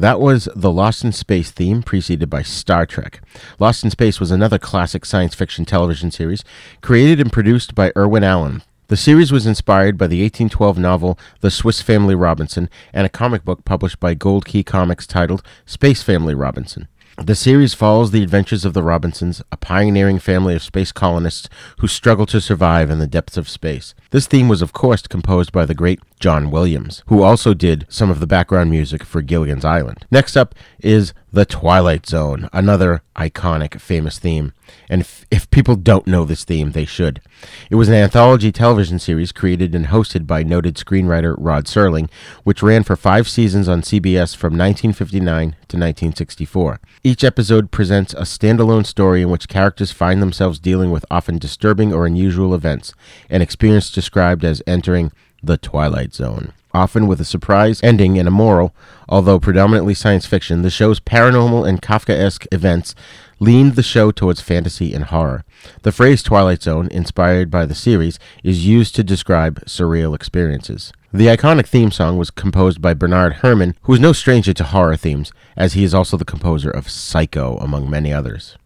That was the Lost in Space theme, preceded by Star Trek. Lost in Space was another classic science fiction television series, created and produced by Irwin Allen. The series was inspired by the 1812 novel The Swiss Family Robinson and a comic book published by Gold Key Comics titled Space Family Robinson. The series follows the adventures of the Robinsons, a pioneering family of space colonists who struggle to survive in the depths of space. This theme was, of course, composed by the great John Williams, who also did some of the background music for Gilligan's Island. Next up is The Twilight Zone, another iconic, famous theme. And if, if people don't know this theme, they should. It was an anthology television series created and hosted by noted screenwriter Rod Serling, which ran for five seasons on CBS from 1959 to 1964. Each episode presents a standalone story in which characters find themselves dealing with often disturbing or unusual events, an experience described as entering the Twilight Zone. Often with a surprise ending and a moral, although predominantly science fiction, the show's paranormal and Kafkaesque events leaned the show towards fantasy and horror. The phrase Twilight Zone, inspired by the series, is used to describe surreal experiences. The iconic theme song was composed by Bernard Herrmann, who is no stranger to horror themes, as he is also the composer of Psycho, among many others.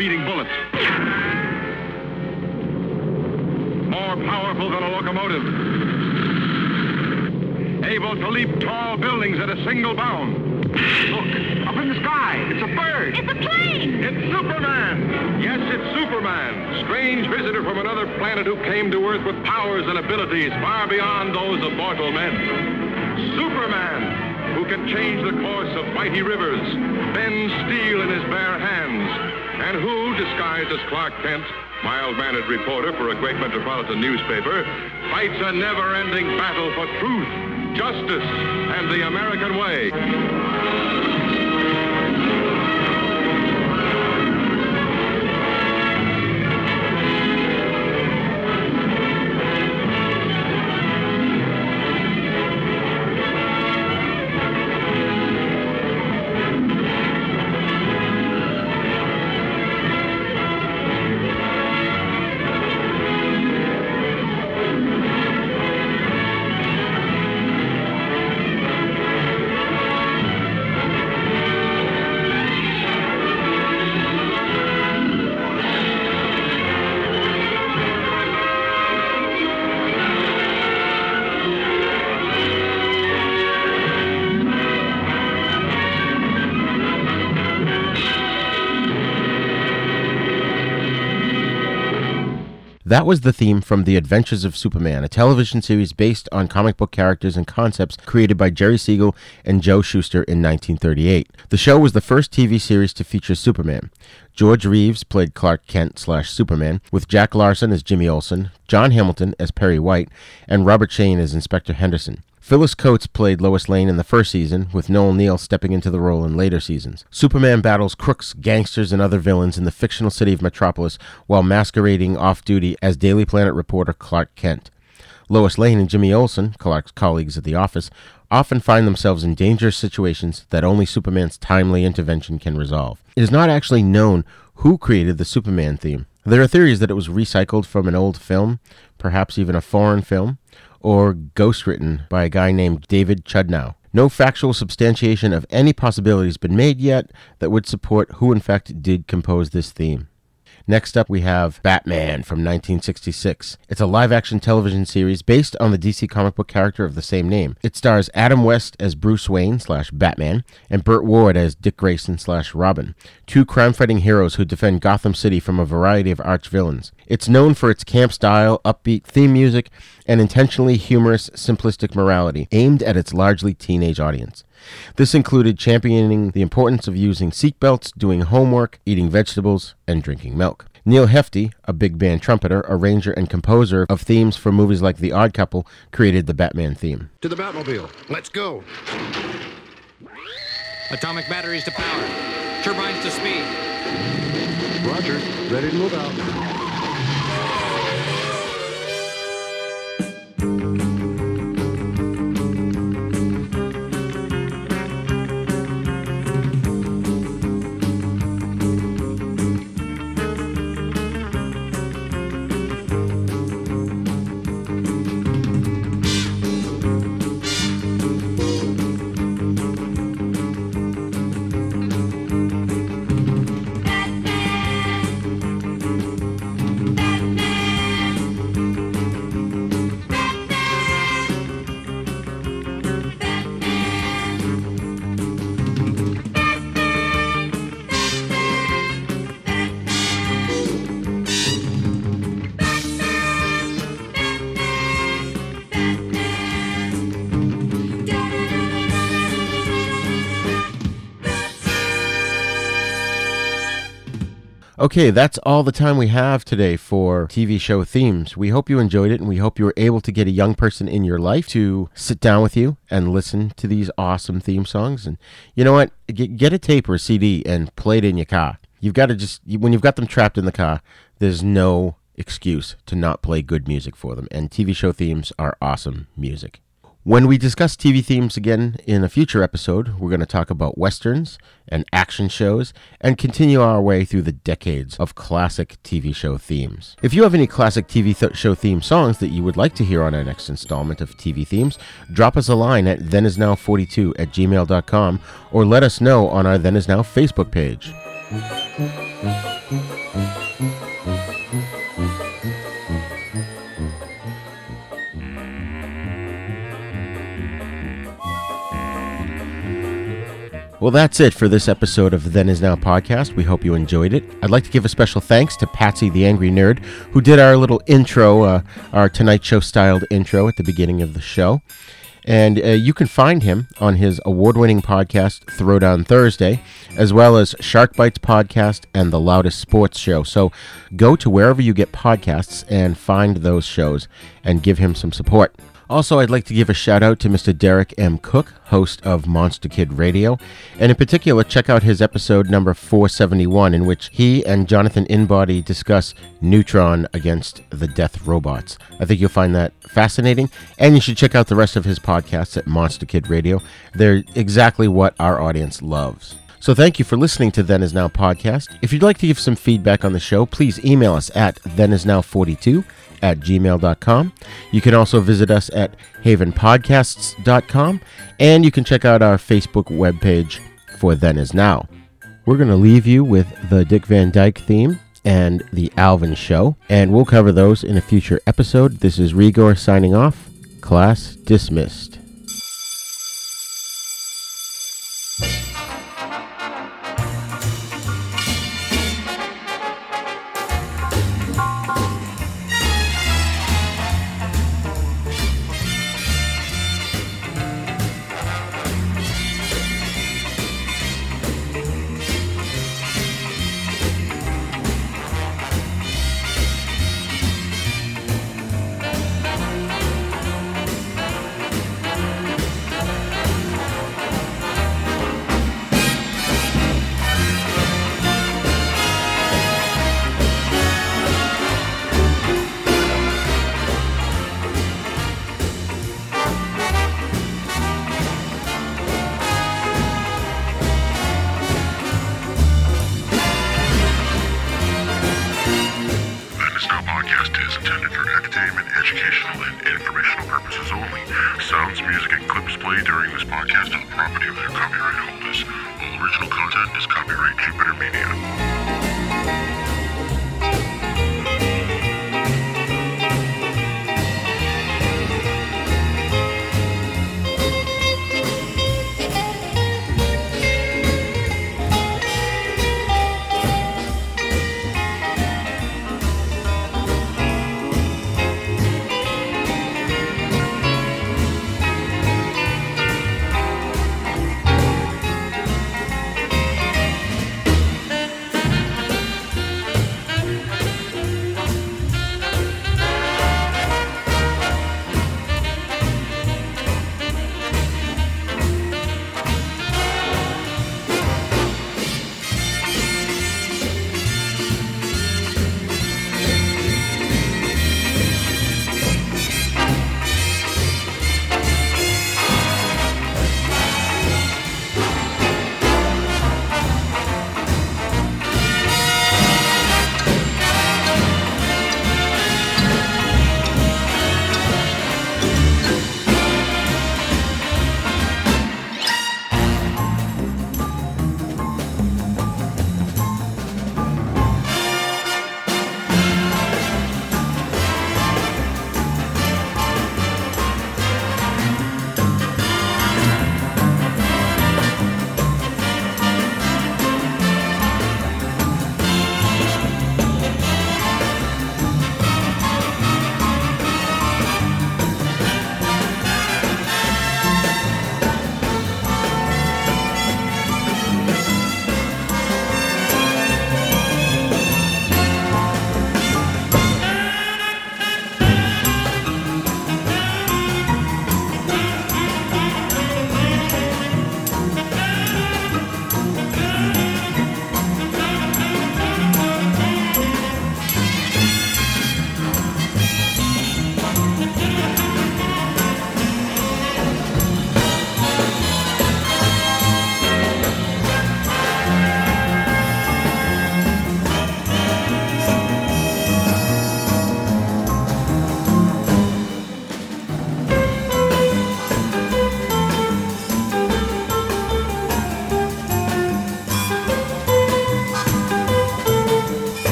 speeding bullet. More powerful than a locomotive. Able to leap tall buildings at a single bound. Planet who came to Earth with powers and abilities far beyond those of mortal men. Superman, who can change the course of mighty rivers, bend steel in his bare hands, and who, disguised as Clark Kent, mild-mannered reporter for a great metropolitan newspaper, fights a never-ending battle for truth, justice, and the American way. That was the theme from The Adventures of Superman, a television series based on comic book characters and concepts created by Jerry Siegel and Joe Shuster in 1938. The show was the first TV series to feature Superman. George Reeves played Clark Kent slash Superman, with Jack Larson as Jimmy Olsen, John Hamilton as Perry White, and Robert Shayne as Inspector Henderson. Phyllis Coates played Lois Lane in the first season, with Noel Neill stepping into the role in later seasons. Superman battles crooks, gangsters, and other villains in the fictional city of Metropolis while masquerading off duty as Daily Planet reporter Clark Kent. Lois Lane and Jimmy Olsen, Clark's colleagues at the office, often find themselves in dangerous situations that only Superman's timely intervention can resolve. It is not actually known who created the Superman theme. There are theories that it was recycled from an old film, perhaps even a foreign film, or ghostwritten by a guy named David Chudnow. No factual substantiation of any possibility has been made yet that would support who in fact did compose this theme. Next up, we have Batman from 1966. It's a live action television series based on the DC comic book character of the same name. It stars Adam West as Bruce Wayne slash Batman and Burt Ward as Dick Grayson slash Robin, two crime fighting heroes who defend Gotham City from a variety of arch villains. It's known for its camp style, upbeat theme music, and intentionally humorous, simplistic morality aimed at its largely teenage audience. This included championing the importance of using seatbelts, doing homework, eating vegetables, and drinking milk. Neal Hefti, a big band trumpeter, arranger, and composer of themes for movies like The Odd Couple, created the Batman theme. To the Batmobile. Let's go. Atomic batteries to power. Turbines to speed. Roger. Ready to move out. Okay, that's all the time we have today for TV show themes. We hope you enjoyed it and we hope you were able to get a young person in your life to sit down with you and listen to these awesome theme songs. And you know what? Get, a tape or a CD and play it in your car. You've got to just, when you've got them trapped in the car, there's no excuse to not play good music for them. And TV show themes are awesome music. When we discuss TV themes again in a future episode, we're going to talk about westerns and action shows and continue our way through the decades of classic TV show themes. If you have any classic TV th- show theme songs that you would like to hear on our next installment of TV themes, drop us a line at thenisnow42 at gmail.com or let us know on our Then Is Now Facebook page. Well, that's it for this episode of Then Is Now podcast. We hope you enjoyed it. I'd like to give a special thanks to Patsy the Angry Nerd, who did our little intro, uh, our Tonight Show styled intro at the beginning of the show. And uh, you can find him on his award winning podcast, Throwdown Thursday, as well as Shark Bites Podcast and The Loudest Sports Show. So go to wherever you get podcasts and find those shows and give him some support. Also, I'd like to give a shout out to Mr. Derek M. Koch, host of Monster Kid Radio, and in particular, check out his episode number 471, in which he and Jonathan Inbody discuss Neutron against the Death Robots. I think you'll find that fascinating, and you should check out the rest of his podcasts at Monster Kid Radio. They're exactly what our audience loves. So thank you for listening to Then Is Now podcast. If you'd like to give some feedback on the show, please email us at thenisnow42 at gmail.com. You can also visit us at havenpodcasts.com, and you can check out our Facebook webpage for Then Is Now. We're going to leave you with the Dick Van Dyke theme and the Alvin Show, and we'll cover those in a future episode. This is Rigor signing off. Class dismissed.